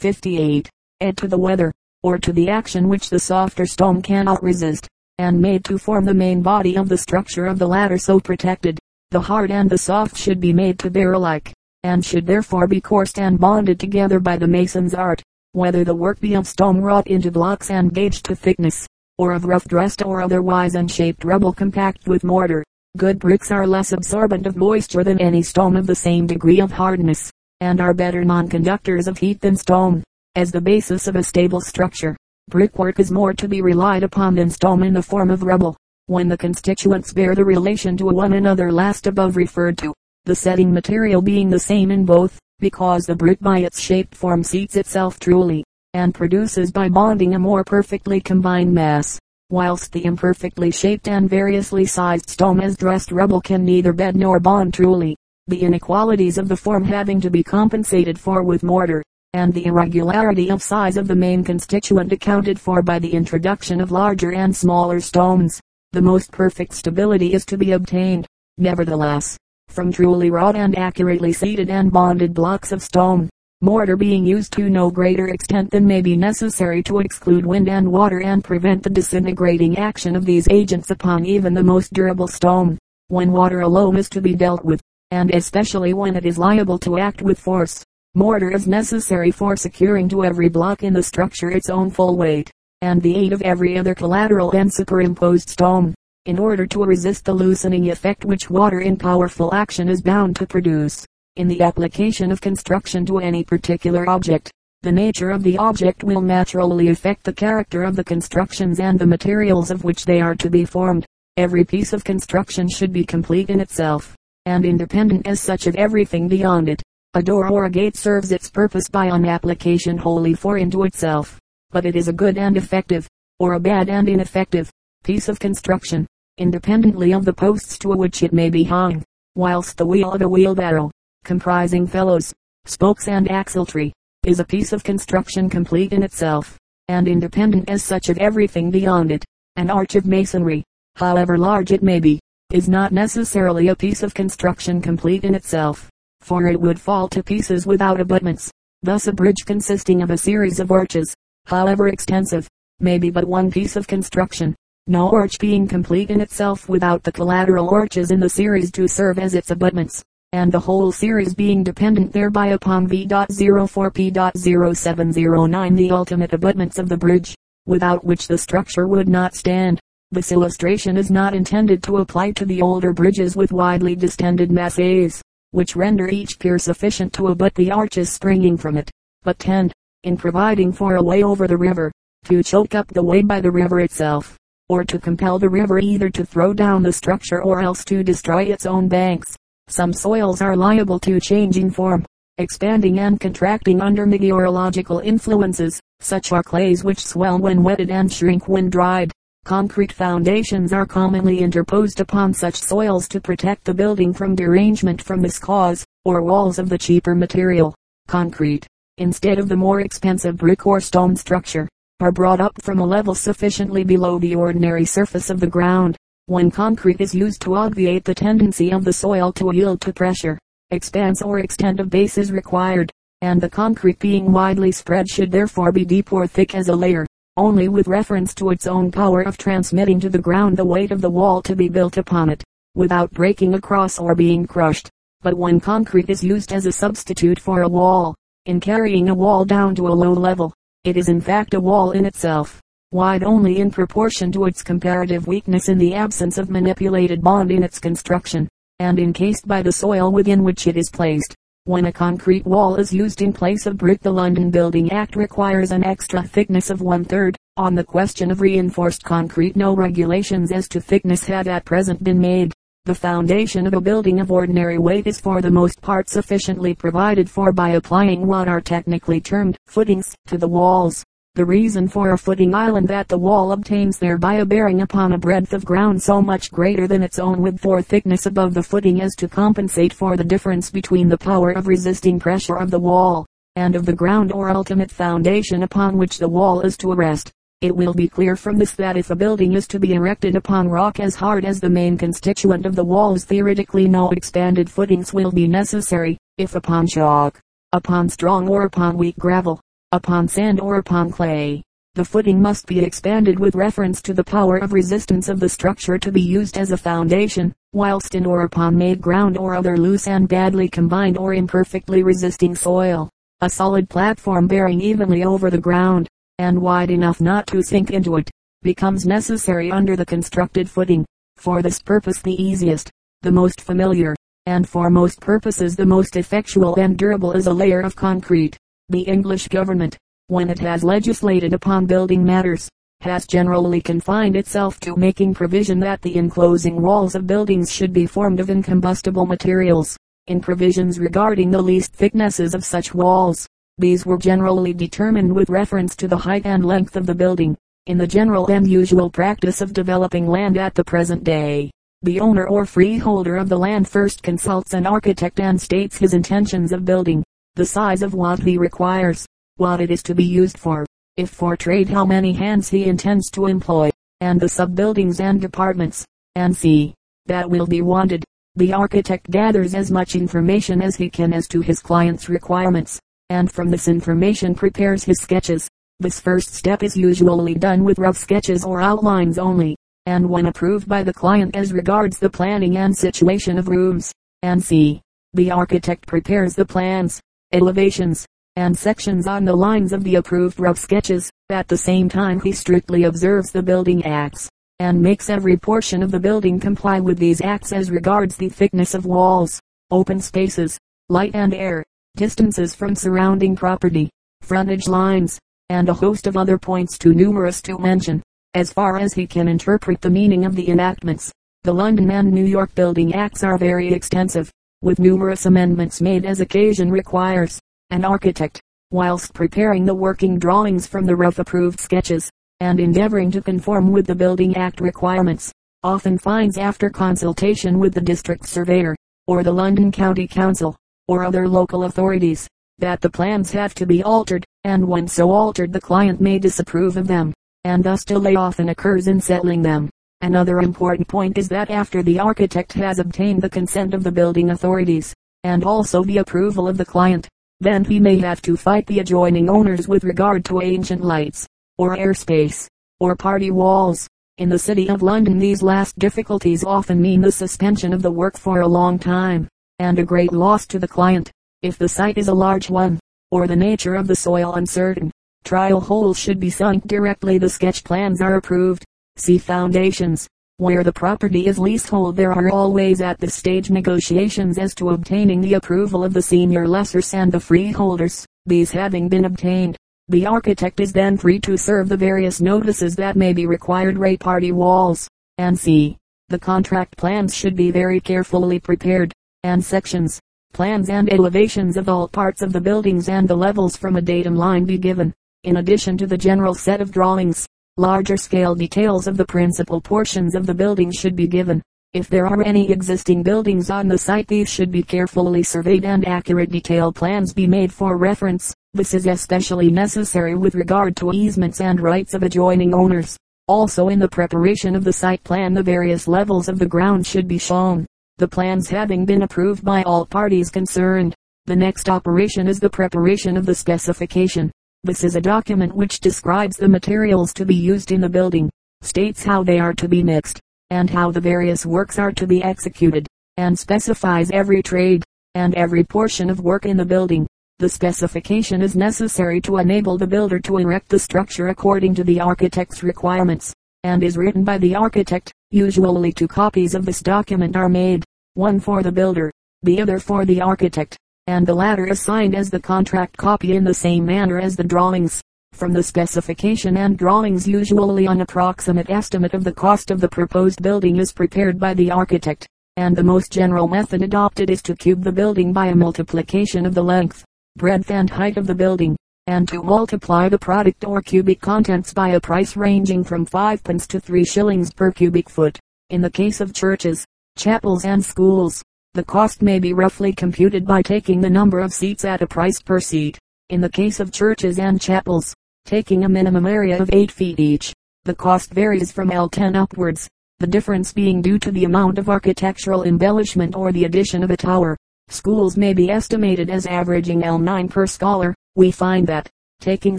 58. Add to the weather, or to the action which the softer stone cannot resist, and made to form the main body of the structure of the latter so protected. The hard and the soft should be made to bear alike, and should therefore be coursed and bonded together by the mason's art, whether the work be of stone wrought into blocks and gauged to thickness, or of rough dressed or otherwise unshaped rubble compact with mortar. Good bricks are less absorbent of moisture than any stone of the same degree of hardness, and are better non-conductors of heat than stone. As the basis of a stable structure, brickwork is more to be relied upon than stone in the form of rubble when the constituents bear the relation to one another last above referred to, the setting material being the same in both, because the brick by its shaped form seats itself truly, and produces by bonding a more perfectly combined mass, whilst the imperfectly shaped and variously sized stone as dressed rubble can neither bed nor bond truly, the inequalities of the form having to be compensated for with mortar, and the irregularity of size of the main constituent accounted for by the introduction of larger and smaller stones. The most perfect stability is to be obtained, nevertheless, from truly wrought and accurately seated and bonded blocks of stone, mortar being used to no greater extent than may be necessary to exclude wind and water and prevent the disintegrating action of these agents upon even the most durable stone, when water alone is to be dealt with, and especially when it is liable to act with force. Mortar is necessary for securing to every block in the structure its own full weight and the aid of every other collateral and superimposed stone, in order to resist the loosening effect which water in powerful action is bound to produce. In the application of construction to any particular object, the nature of the object will naturally affect the character of the constructions and the materials of which they are to be formed. Every piece of construction should be complete in itself, and independent as such of everything beyond it. A door or a gate serves its purpose by an application wholly foreign to itself but it is a good and effective, or a bad and ineffective, piece of construction, independently of the posts to which it may be hung, whilst the wheel of a wheelbarrow, comprising felloes, spokes and axletree, is a piece of construction complete in itself, and independent as such of everything beyond it. An arch of masonry, however large it may be, is not necessarily a piece of construction complete in itself, for it would fall to pieces without abutments. Thus a bridge consisting of a series of arches, however extensive, may be but one piece of construction, no arch being complete in itself without the collateral arches in the series to serve as its abutments, and the whole series being dependent thereby upon V.04 P.0709 the ultimate abutments of the bridge, without which the structure would not stand. This illustration is not intended to apply to the older bridges with widely distended masses, which render each pier sufficient to abut the arches springing from it, but tend, in providing for a way over the river, to choke up the way by the river itself, or to compel the river either to throw down the structure or else to destroy its own banks. Some soils are liable to changing form, expanding and contracting under meteorological influences. Such are clays which swell when wetted and shrink when dried. Concrete foundations are commonly interposed upon such soils to protect the building from derangement from this cause, or walls of the cheaper material, concrete, instead of the more expensive brick or stone structure, are brought up from a level sufficiently below the ordinary surface of the ground. When concrete is used to obviate the tendency of the soil to yield to pressure, expanse or extent of base is required, and the concrete being widely spread should therefore be deep or thick as a layer, only with reference to its own power of transmitting to the ground the weight of the wall to be built upon it, without breaking across or being crushed. But when concrete is used as a substitute for a wall, in carrying a wall down to a low level. It is in fact a wall in itself, wide only in proportion to its comparative weakness in the absence of manipulated bond in its construction, and encased by the soil within which it is placed. When a concrete wall is used in place of brick the London Building Act requires an extra thickness of one third. On the question of reinforced concrete no regulations as to thickness have at present been made. The foundation of a building of ordinary weight is for the most part sufficiently provided for by applying what are technically termed footings to the walls. The reason for a footing island that the wall obtains thereby a bearing upon a breadth of ground so much greater than its own width or thickness above the footing as to compensate for the difference between the power of resisting pressure of the wall, and of the ground or ultimate foundation upon which the wall is to rest. It will be clear from this that if a building is to be erected upon rock as hard as the main constituent of the walls theoretically no expanded footings will be necessary. If upon chalk, upon strong or upon weak gravel, upon sand or upon clay. The footing must be expanded with reference to the power of resistance of the structure to be used as a foundation, whilst in or upon made ground or other loose and badly combined or imperfectly resisting soil. A solid platform bearing evenly over the ground, and wide enough not to sink into it, becomes necessary under the constructed footing. For this purpose the easiest, the most familiar, and for most purposes the most effectual and durable is a layer of concrete. The English government, when it has legislated upon building matters, has generally confined itself to making provision that the enclosing walls of buildings should be formed of incombustible materials. In provisions regarding the least thicknesses of such walls, these were generally determined with reference to the height and length of the building. In the general and usual practice of developing land at the present day, the owner or freeholder of the land first consults an architect and states his intentions of building, the size of what he requires, what it is to be used for, if for trade how many hands he intends to employ, and the sub-buildings and departments, and c. that will be wanted. The architect gathers as much information as he can as to his client's requirements, and from this information prepares his sketches. This first step is usually done with rough sketches or outlines only, and when approved by the client as regards the planning and situation of rooms, and c. the architect prepares the plans, elevations, and sections on the lines of the approved rough sketches. At the same time he strictly observes the building acts, and makes every portion of the building comply with these acts as regards the thickness of walls, open spaces, light and air, distances from surrounding property, frontage lines, and a host of other points too numerous to mention, as far as he can interpret the meaning of the enactments. The London and New York building acts are very extensive, with numerous amendments made as occasion requires. An architect, whilst preparing the working drawings from the rough approved sketches, and endeavoring to conform with the Building Act requirements, often finds after consultation with the district surveyor, or the London County Council, or other local authorities, that the plans have to be altered, and when so altered the client may disapprove of them, and thus delay often occurs in settling them. Another important point is that after the architect has obtained the consent of the building authorities, and also the approval of the client, then he may have to fight the adjoining owners with regard to ancient lights, or airspace, or party walls. In the city of London these last difficulties often mean the suspension of the work for a long time, and a great loss to the client. If the site is a large one, or the nature of the soil uncertain, trial holes should be sunk directly the sketch plans are approved. See foundations. Where the property is leasehold there are always at this stage negotiations as to obtaining the approval of the senior lessors and the freeholders. These having been obtained, the architect is then free to serve the various notices that may be required rate party walls, and c. The contract plans should be very carefully prepared, and sections, plans and elevations of all parts of the buildings and the levels from a datum line be given, in addition to the general set of drawings. Larger scale details of the principal portions of the building should be given. If there are any existing buildings on the site these should be carefully surveyed and accurate detail plans be made for reference. This is especially necessary with regard to easements and rights of adjoining owners. Also in the preparation of the site plan the various levels of the ground should be shown. The plans having been approved by all parties concerned. The next operation is the preparation of the specification. This is a document which describes the materials to be used in the building, states how they are to be mixed, and how the various works are to be executed, and specifies every trade, and every portion of work in the building. The specification is necessary to enable the builder to erect the structure according to the architect's requirements, and is written by the architect. Usually two copies of this document are made, one for the builder, the other for the architect and the latter assigned as the contract copy in the same manner as the drawings. From the specification and drawings usually an approximate estimate of the cost of the proposed building is prepared by the architect, and the most general method adopted is to cube the building by a multiplication of the length, breadth and height of the building, and to multiply the product or cubic contents by a price ranging from 5 pence to 3 shillings per cubic foot. In the case of churches, chapels and schools, the cost may be roughly computed by taking the number of seats at a price per seat. In the case of churches and chapels, taking a minimum area of 8 feet each, the cost varies from L10 upwards, the difference being due to the amount of architectural embellishment or the addition of a tower. Schools may be estimated as averaging L9 per scholar. We find that, taking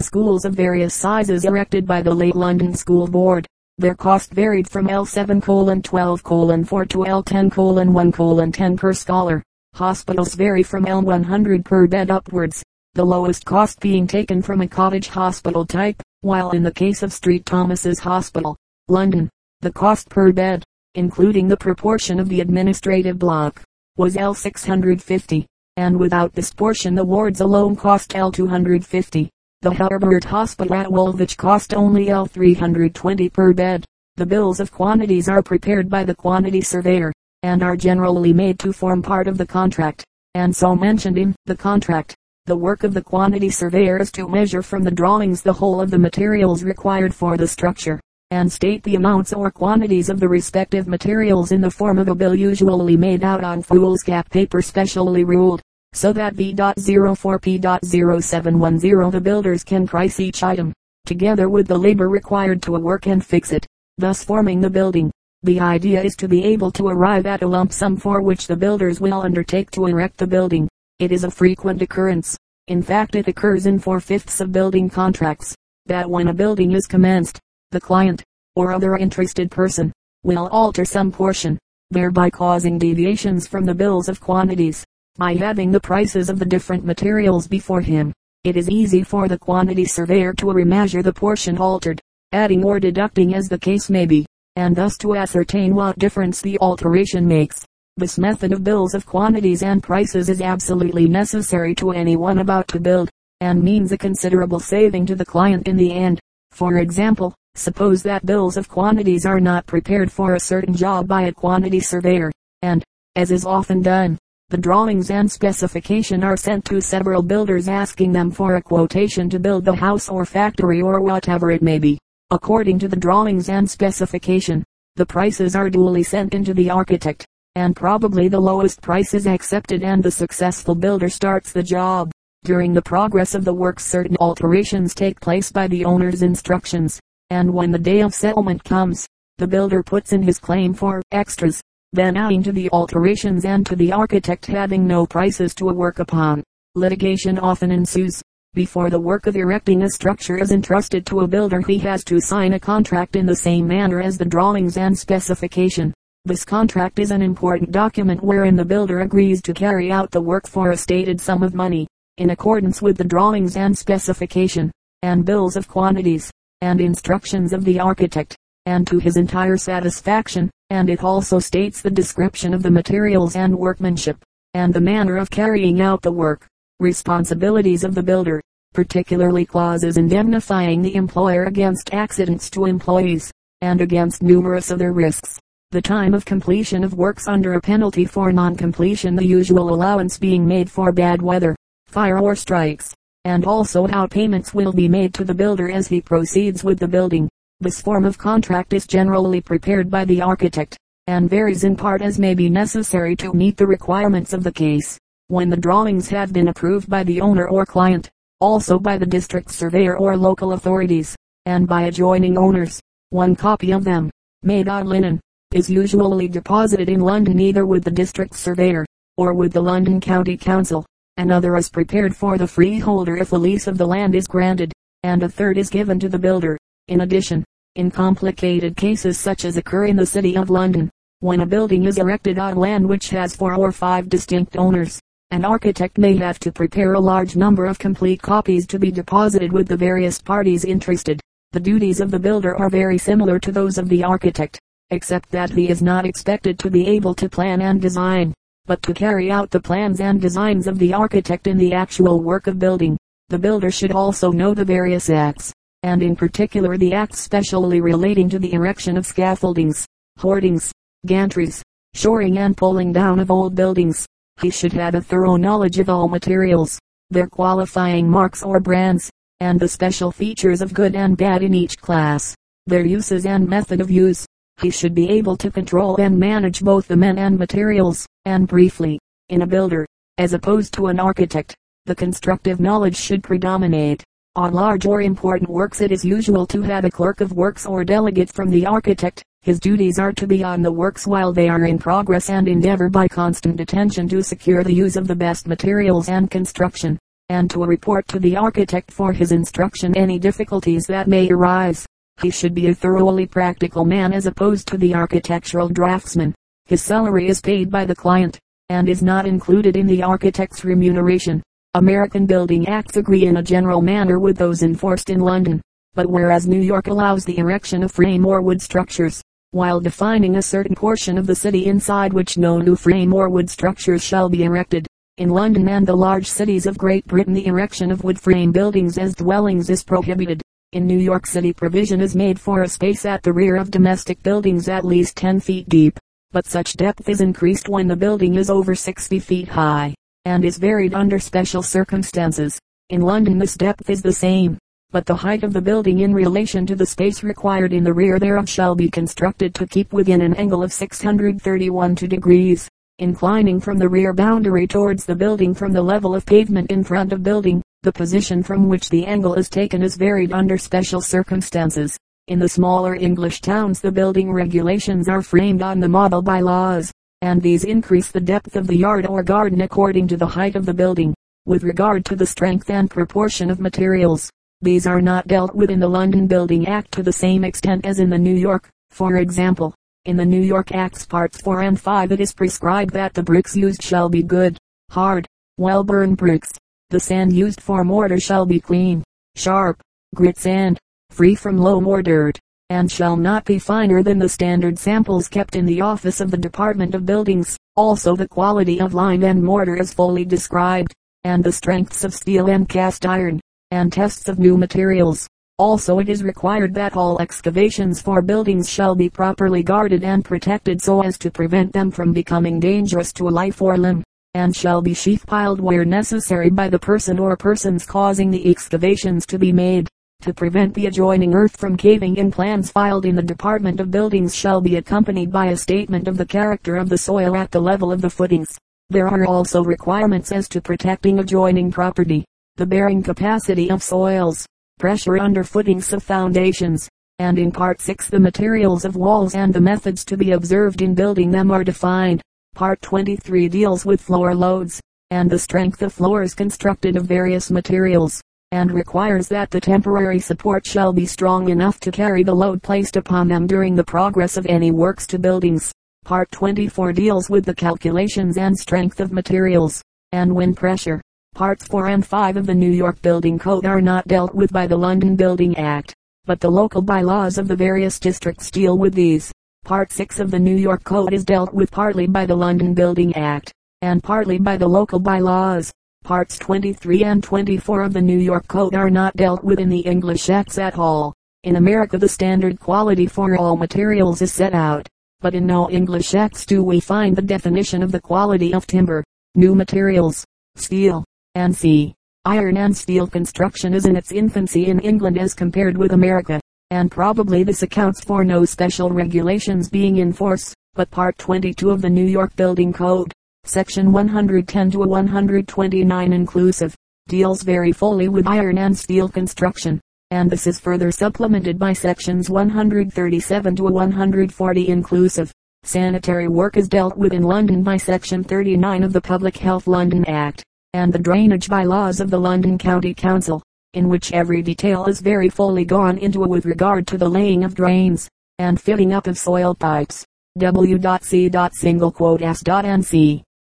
schools of various sizes erected by the late London School Board. Their cost varied from L7 colon 12 colon 4 to L10 colon 1 colon 10 per scholar. Hospitals vary from L100 per bed upwards, the lowest cost being taken from a cottage hospital type, while in the case of St. Thomas's Hospital, London, the cost per bed, including the proportion of the administrative block, was L650, and without this portion the wards alone cost L250. The Herbert Hospital at Woolwich cost only L320 per bed. The bills of quantities are prepared by the quantity surveyor, and are generally made to form part of the contract, and so mentioned in the contract. The work of the quantity surveyor is to measure from the drawings the whole of the materials required for the structure, and state the amounts or quantities of the respective materials in the form of a bill usually made out on foolscap paper specially ruled so that B.04P.0710 the builders can price each item, together with the labor required to work and fix it, thus forming the building. The idea is to be able to arrive at a lump sum for which the builders will undertake to erect the building. It is a frequent occurrence. In fact it occurs in four-fifths of building contracts, that when a building is commenced, the client, or other interested person, will alter some portion, thereby causing deviations from the bills of quantities by having the prices of the different materials before him, it is easy for the quantity surveyor to remeasure the portion altered, adding or deducting as the case may be, and thus to ascertain what difference the alteration makes. This method of bills of quantities and prices is absolutely necessary to anyone about to build, and means a considerable saving to the client in the end. For example, suppose that bills of quantities are not prepared for a certain job by a quantity surveyor, and, as is often done, the drawings and specification are sent to several builders asking them for a quotation to build the house or factory or whatever it may be. According to the drawings and specification, the prices are duly sent into the architect, and probably the lowest price is accepted and the successful builder starts the job. During the progress of the work certain alterations take place by the owner's instructions, and when the day of settlement comes, the builder puts in his claim for extras, then owing to the alterations and to the architect having no prices to work upon, litigation often ensues. Before the work of erecting a structure is entrusted to a builder he has to sign a contract in the same manner as the drawings and specification. This contract is an important document wherein the builder agrees to carry out the work for a stated sum of money, in accordance with the drawings and specification, and bills of quantities, and instructions of the architect, and to his entire satisfaction and it also states the description of the materials and workmanship, and the manner of carrying out the work. Responsibilities of the builder, particularly clauses indemnifying the employer against accidents to employees, and against numerous other risks. The time of completion of works under a penalty for non-completion the usual allowance being made for bad weather, fire or strikes, and also how payments will be made to the builder as he proceeds with the building. This form of contract is generally prepared by the architect, and varies in part as may be necessary to meet the requirements of the case. When the drawings have been approved by the owner or client, also by the district surveyor or local authorities, and by adjoining owners, one copy of them, made on linen, is usually deposited in London either with the district surveyor, or with the London County Council. Another is prepared for the freeholder if a lease of the land is granted, and a third is given to the builder. In addition, in complicated cases such as occur in the city of London, when a building is erected on land which has four or five distinct owners, an architect may have to prepare a large number of complete copies to be deposited with the various parties interested. The duties of the builder are very similar to those of the architect, except that he is not expected to be able to plan and design, but to carry out the plans and designs of the architect in the actual work of building. The builder should also know the various acts, and in particular the acts specially relating to the erection of scaffoldings, hoardings, gantries, shoring and pulling down of old buildings. He should have a thorough knowledge of all materials, their qualifying marks or brands, and the special features of good and bad in each class, their uses and method of use. He should be able to control and manage both the men and materials, and briefly, in a builder, as opposed to an architect, the constructive knowledge should predominate. On large or important works it is usual to have a clerk of works or delegate from the architect. His duties are to be on the works while they are in progress and endeavor by constant attention to secure the use of the best materials and construction. and to report to the architect for his instruction any difficulties that may arise. He should be a thoroughly practical man as opposed to the architectural draftsman. His salary is paid by the client, and is not included in the architect's remuneration. American building acts agree in a general manner with those enforced in London. But whereas New York allows the erection of frame or wood structures, while defining a certain portion of the city inside which no new frame or wood structures shall be erected, in London and the large cities of Great Britain the erection of wood frame buildings as dwellings is prohibited. In New York City provision is made for a space at the rear of domestic buildings at least 10 feet deep, but such depth is increased when the building is over 60 feet high and is varied under special circumstances. In London this depth is the same, but the height of the building in relation to the space required in the rear thereof shall be constructed to keep within an angle of 631 degrees, inclining from the rear boundary towards the building from the level of pavement in front of building. The position from which the angle is taken is varied under special circumstances. In the smaller English towns the building regulations are framed on the model by laws and these increase the depth of the yard or garden according to the height of the building. With regard to the strength and proportion of materials, these are not dealt with in the London Building Act to the same extent as in the New York. For example, in the New York Act's parts 4 and 5 it is prescribed that the bricks used shall be good, hard, well-burned bricks. The sand used for mortar shall be clean, sharp, grit sand, free from loam or dirt and shall not be finer than the standard samples kept in the office of the Department of Buildings. Also the quality of lime and mortar is fully described, and the strengths of steel and cast iron, and tests of new materials. Also it is required that all excavations for buildings shall be properly guarded and protected so as to prevent them from becoming dangerous to a life or limb, and shall be sheath piled where necessary by the person or persons causing the excavations to be made to prevent the adjoining earth from caving in plans filed in the Department of Buildings shall be accompanied by a statement of the character of the soil at the level of the footings. There are also requirements as to protecting adjoining property, the bearing capacity of soils, pressure under footings of foundations, and in Part 6 the materials of walls and the methods to be observed in building them are defined. Part 23 deals with floor loads, and the strength of floors constructed of various materials and requires that the temporary support shall be strong enough to carry the load placed upon them during the progress of any works to buildings. Part 24 deals with the calculations and strength of materials, and wind pressure. Parts 4 and 5 of the New York Building Code are not dealt with by the London Building Act, but the local bylaws of the various districts deal with these. Part 6 of the New York Code is dealt with partly by the London Building Act, and partly by the local bylaws. Parts 23 and 24 of the New York Code are not dealt with in the English Acts at all. In America the standard quality for all materials is set out, but in no English Acts do we find the definition of the quality of timber, new materials, steel, and sea. Iron and steel construction is in its infancy in England as compared with America, and probably this accounts for no special regulations being in force, but Part 22 of the New York Building Code Section 110 to 129 inclusive, deals very fully with iron and steel construction, and this is further supplemented by sections 137 to 140 inclusive. Sanitary work is dealt with in London by section 39 of the Public Health London Act, and the drainage bylaws of the London County Council, in which every detail is very fully gone into with regard to the laying of drains, and fitting up of soil pipes. W.C.S.nc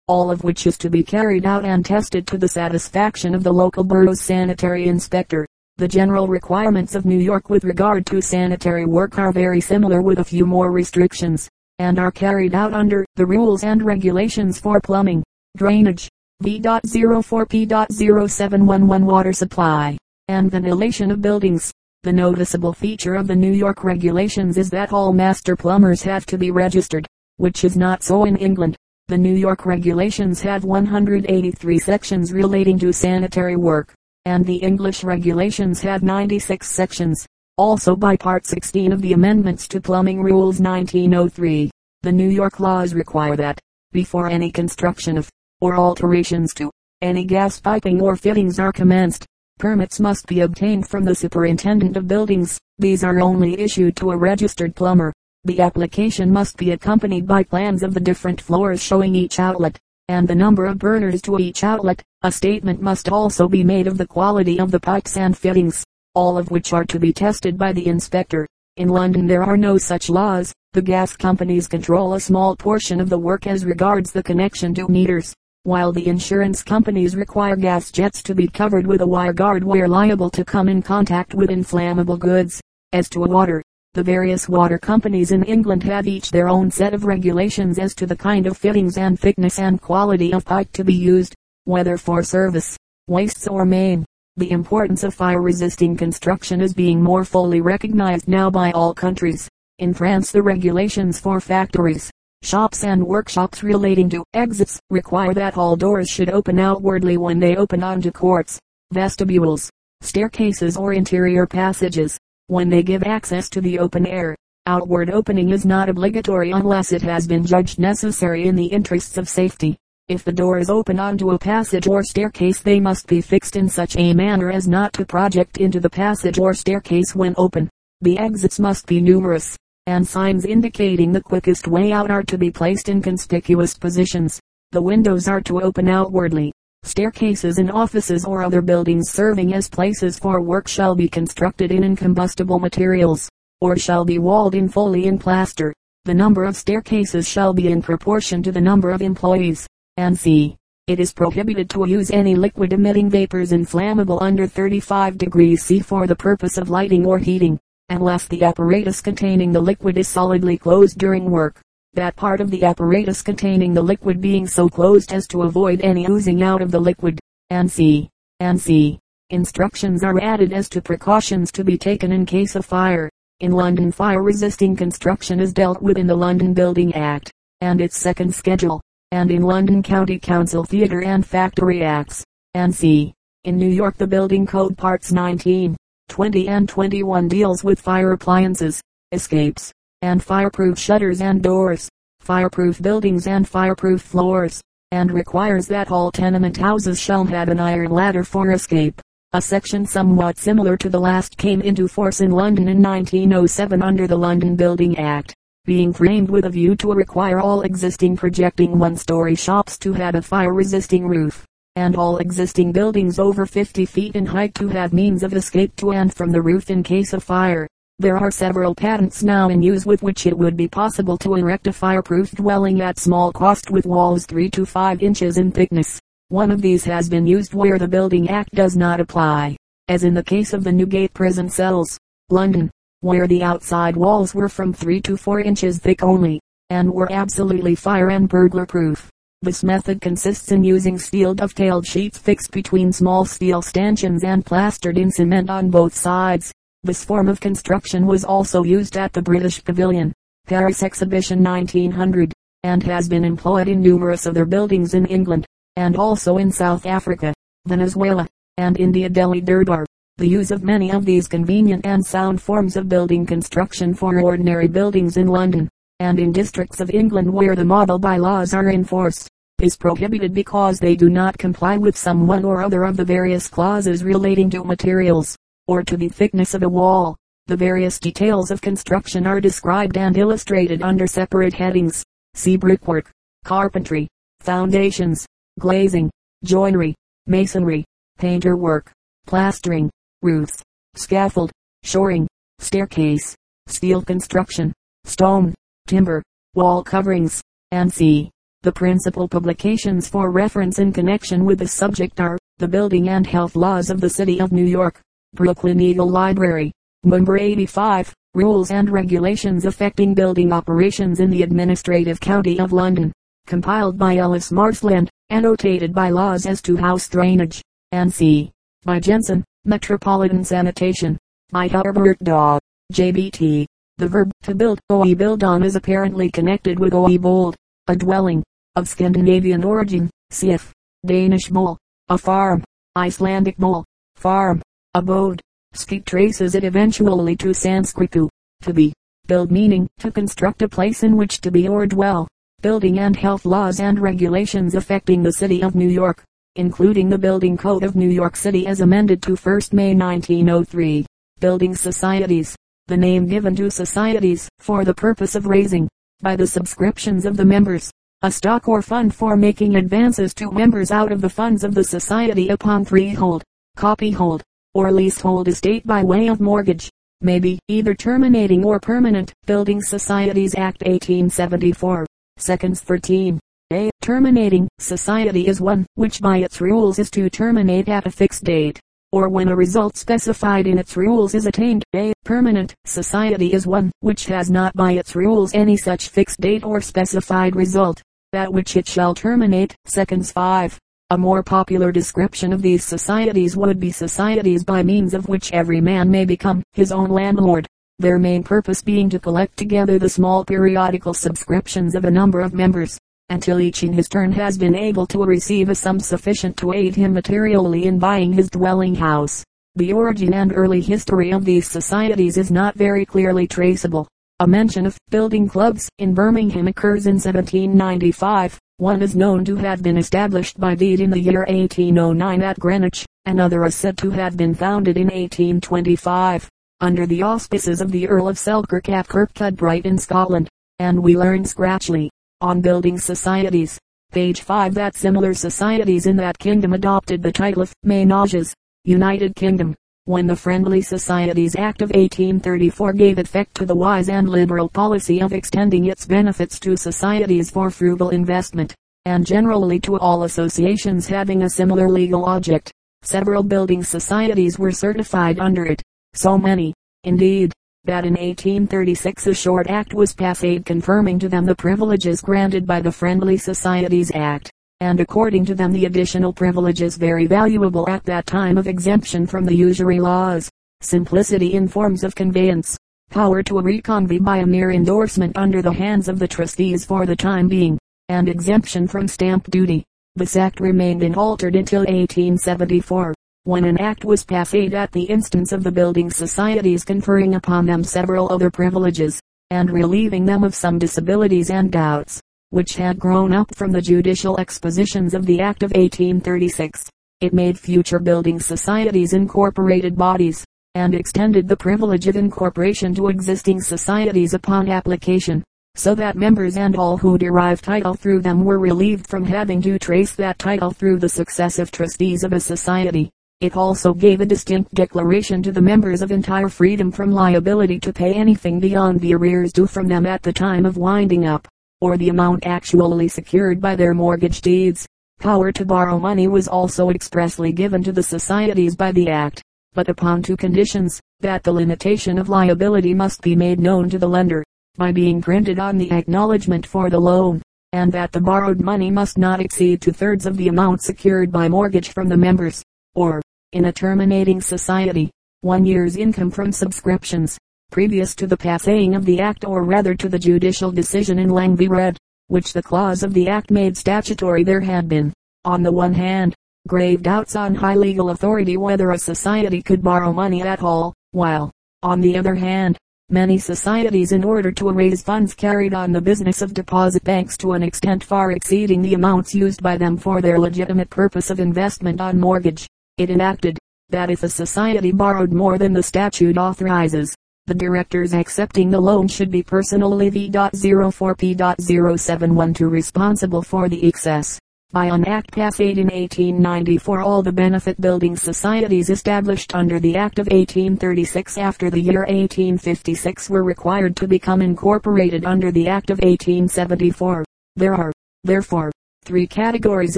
all of which is to be carried out and tested to the satisfaction of the local borough's sanitary inspector. The general requirements of New York with regard to sanitary work are very similar with a few more restrictions, and are carried out under the rules and regulations for plumbing, drainage, V.04P.0711 water supply, and ventilation of buildings. The noticeable feature of the New York regulations is that all master plumbers have to be registered, which is not so in England. The New York regulations have 183 sections relating to sanitary work, and the English regulations have 96 sections. Also by Part 16 of the Amendments to Plumbing Rules 1903, the New York laws require that, before any construction of, or alterations to, any gas piping or fittings are commenced, permits must be obtained from the superintendent of buildings. These are only issued to a registered plumber. The application must be accompanied by plans of the different floors showing each outlet, and the number of burners to each outlet. A statement must also be made of the quality of the pipes and fittings, all of which are to be tested by the inspector. In London there are no such laws. The gas companies control a small portion of the work as regards the connection to meters, while the insurance companies require gas jets to be covered with a wire guard where liable to come in contact with inflammable goods. As to a water, the various water companies in England have each their own set of regulations as to the kind of fittings and thickness and quality of pipe to be used, whether for service, wastes or main. The importance of fire-resisting construction is being more fully recognized now by all countries. In France the regulations for factories, shops and workshops relating to exits require that all doors should open outwardly when they open onto courts, vestibules, staircases or interior passages when they give access to the open air. Outward opening is not obligatory unless it has been judged necessary in the interests of safety. If the doors open onto a passage or staircase they must be fixed in such a manner as not to project into the passage or staircase when open. The exits must be numerous, and signs indicating the quickest way out are to be placed in conspicuous positions. The windows are to open outwardly, Staircases in offices or other buildings serving as places for work shall be constructed in incombustible materials, or shall be walled in fully in plaster. The number of staircases shall be in proportion to the number of employees. And c. It is prohibited to use any liquid emitting vapors inflammable under 35 degrees C for the purpose of lighting or heating, unless the apparatus containing the liquid is solidly closed during work that part of the apparatus containing the liquid being so closed as to avoid any oozing out of the liquid. And c. And c. Instructions are added as to precautions to be taken in case of fire. In London fire-resisting construction is dealt with in the London Building Act, and its second schedule, and in London County Council Theatre and Factory Acts, and c. In New York the Building Code Parts 19, 20 and 21 deals with fire appliances, escapes, and fireproof shutters and doors, fireproof buildings and fireproof floors, and requires that all tenement houses shall have an iron ladder for escape. A section somewhat similar to the last came into force in London in 1907 under the London Building Act, being framed with a view to require all existing projecting one-story shops to have a fire-resisting roof, and all existing buildings over 50 feet in height to have means of escape to and from the roof in case of fire. There are several patents now in use with which it would be possible to erect a fireproof dwelling at small cost with walls 3 to 5 inches in thickness. One of these has been used where the Building Act does not apply, as in the case of the Newgate prison cells, London, where the outside walls were from 3 to 4 inches thick only, and were absolutely fire and burglar proof. This method consists in using steel dovetailed sheets fixed between small steel stanchions and plastered in cement on both sides. This form of construction was also used at the British Pavilion, Paris Exhibition 1900, and has been employed in numerous other buildings in England, and also in South Africa, Venezuela, and India Delhi Durbar. The use of many of these convenient and sound forms of building construction for ordinary buildings in London, and in districts of England where the model bylaws are enforced, is prohibited because they do not comply with some one or other of the various clauses relating to materials or to the thickness of a wall. The various details of construction are described and illustrated under separate headings. See brickwork, carpentry, foundations, glazing, joinery, masonry, painter work, plastering, roofs, scaffold, shoring, staircase, steel construction, stone, timber, wall coverings, and c. The principal publications for reference in connection with the subject are, the Building and Health Laws of the City of New York, Brooklyn Eagle Library. Number 85. Rules and Regulations Affecting Building Operations in the Administrative County of London. Compiled by Ellis Marsland. Annotated by laws as to house drainage. And C. By Jensen. Metropolitan Sanitation. By Herbert Daw. JBT. The verb to build, oe byldan is apparently connected with oe bold, a dwelling, of Scandinavian origin, cf. Danish mole, a farm, Icelandic mole, farm, abode. Skeat traces it eventually to Sanskritu, to be. Build meaning to construct a place in which to be or dwell. Building and health laws and regulations affecting the city of New York, including the Building Code of New York City as amended to 1st May 1903. Building societies. The name given to societies for the purpose of raising, by the subscriptions of the members, a stock or fund for making advances to members out of the funds of the society upon freehold, copyhold, or leasehold estate by way of mortgage, may be either terminating or permanent. Building Societies Act 1874, seconds 13. A terminating society is one which by its rules is to terminate at a fixed date, or when a result specified in its rules is attained. A permanent society is one which has not by its rules any such fixed date or specified result that which it shall terminate. Seconds 5. A more popular description of these societies would be societies by means of which every man may become his own landlord, their main purpose being to collect together the small periodical subscriptions of a number of members, until each in his turn has been able to receive a sum sufficient to aid him materially in buying his dwelling house. The origin and early history of these societies is not very clearly traceable. A mention of building clubs in Birmingham occurs in 1795. One is known to have been established by deed in the year 1809 at Greenwich. Another is said to have been founded in 1825, under the auspices of the Earl of Selkirk at Kirkcudbright in Scotland. And we learn Scratchley, on building societies, page 5 that similar societies in that kingdom adopted the title of Ménages, United Kingdom when the Friendly Societies Act of 1834 gave effect to the wise and liberal policy of extending its benefits to societies for frugal investment, and generally to all associations having a similar legal object. Several building societies were certified under it. So many, indeed, that in 1836 a short act was passed confirming to them the privileges granted by the Friendly Societies Act and according to them the additional privileges very valuable at that time of exemption from the usury laws, simplicity in forms of conveyance, power to reconvey by a mere endorsement under the hands of the trustees for the time being, and exemption from stamp duty. This act remained unaltered until 1874, when an act was passed at the instance of the building societies conferring upon them several other privileges, and relieving them of some disabilities and doubts which had grown up from the judicial expositions of the Act of 1836. It made future building societies incorporated bodies, and extended the privilege of incorporation to existing societies upon application, so that members and all who derive title through them were relieved from having to trace that title through the successive trustees of a society. It also gave a distinct declaration to the members of entire freedom from liability to pay anything beyond the arrears due from them at the time of winding up or the amount actually secured by their mortgage deeds. Power to borrow money was also expressly given to the societies by the act, but upon two conditions, that the limitation of liability must be made known to the lender, by being printed on the acknowledgement for the loan, and that the borrowed money must not exceed two-thirds of the amount secured by mortgage from the members, or, in a terminating society, one year's income from subscriptions, previous to the passing of the act or rather to the judicial decision in Laing v. Reed, which the clause of the act made statutory there had been, on the one hand, grave doubts on high legal authority whether a society could borrow money at all, while, on the other hand, many societies in order to raise funds carried on the business of deposit banks to an extent far exceeding the amounts used by them for their legitimate purpose of investment on mortgage. It enacted, that if a society borrowed more than the statute authorizes, the directors accepting the loan should be personally V.04P.071 responsible for the excess. By an act passed in 1894 all the benefit building societies established under the Act of 1836 after the year 1856 were required to become incorporated under the Act of 1874. There are, therefore, three categories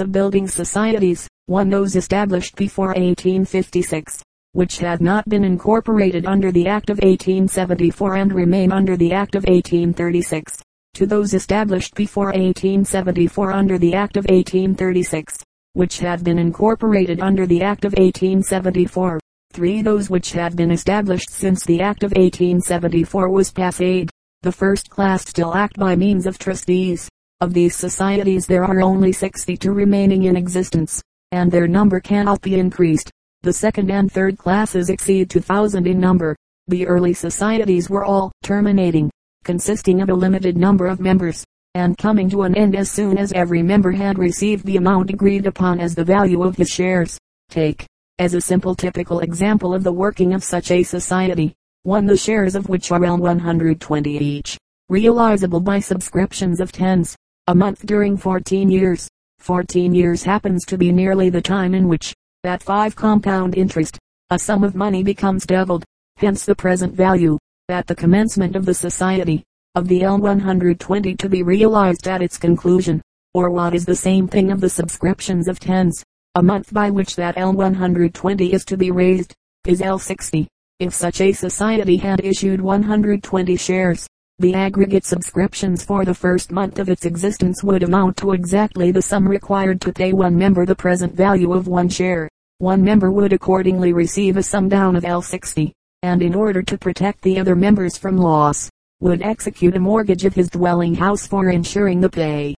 of building societies. One those established before 1856 which had not been incorporated under the Act of 1874 and remain under the Act of 1836, to those established before 1874 under the Act of 1836, which had been incorporated under the Act of 1874. 3. Those which had been established since the Act of 1874 was passed. The first class still act by means of trustees. Of these societies there are only 62 remaining in existence, and their number cannot be increased. The second and third classes exceed 2,000 in number. The early societies were all terminating, consisting of a limited number of members, and coming to an end as soon as every member had received the amount agreed upon as the value of his shares. Take, as a simple typical example of the working of such a society, one the shares of which are L 120 each, realizable by subscriptions of tens, a month during 14 years. 14 years happens to be nearly the time in which, at 5 compound interest, a sum of money becomes doubled. Hence the present value, at the commencement of the society, of the L120 to be realized at its conclusion, or what is the same thing of the subscriptions of tens, a month by which that L120 is to be raised, is L60. If such a society had issued 120 shares, the aggregate subscriptions for the first month of its existence would amount to exactly the sum required to pay one member the present value of one share. One member would accordingly receive a sum down of L60, and in order to protect the other members from loss, would execute a mortgage of his dwelling house for insuring the pay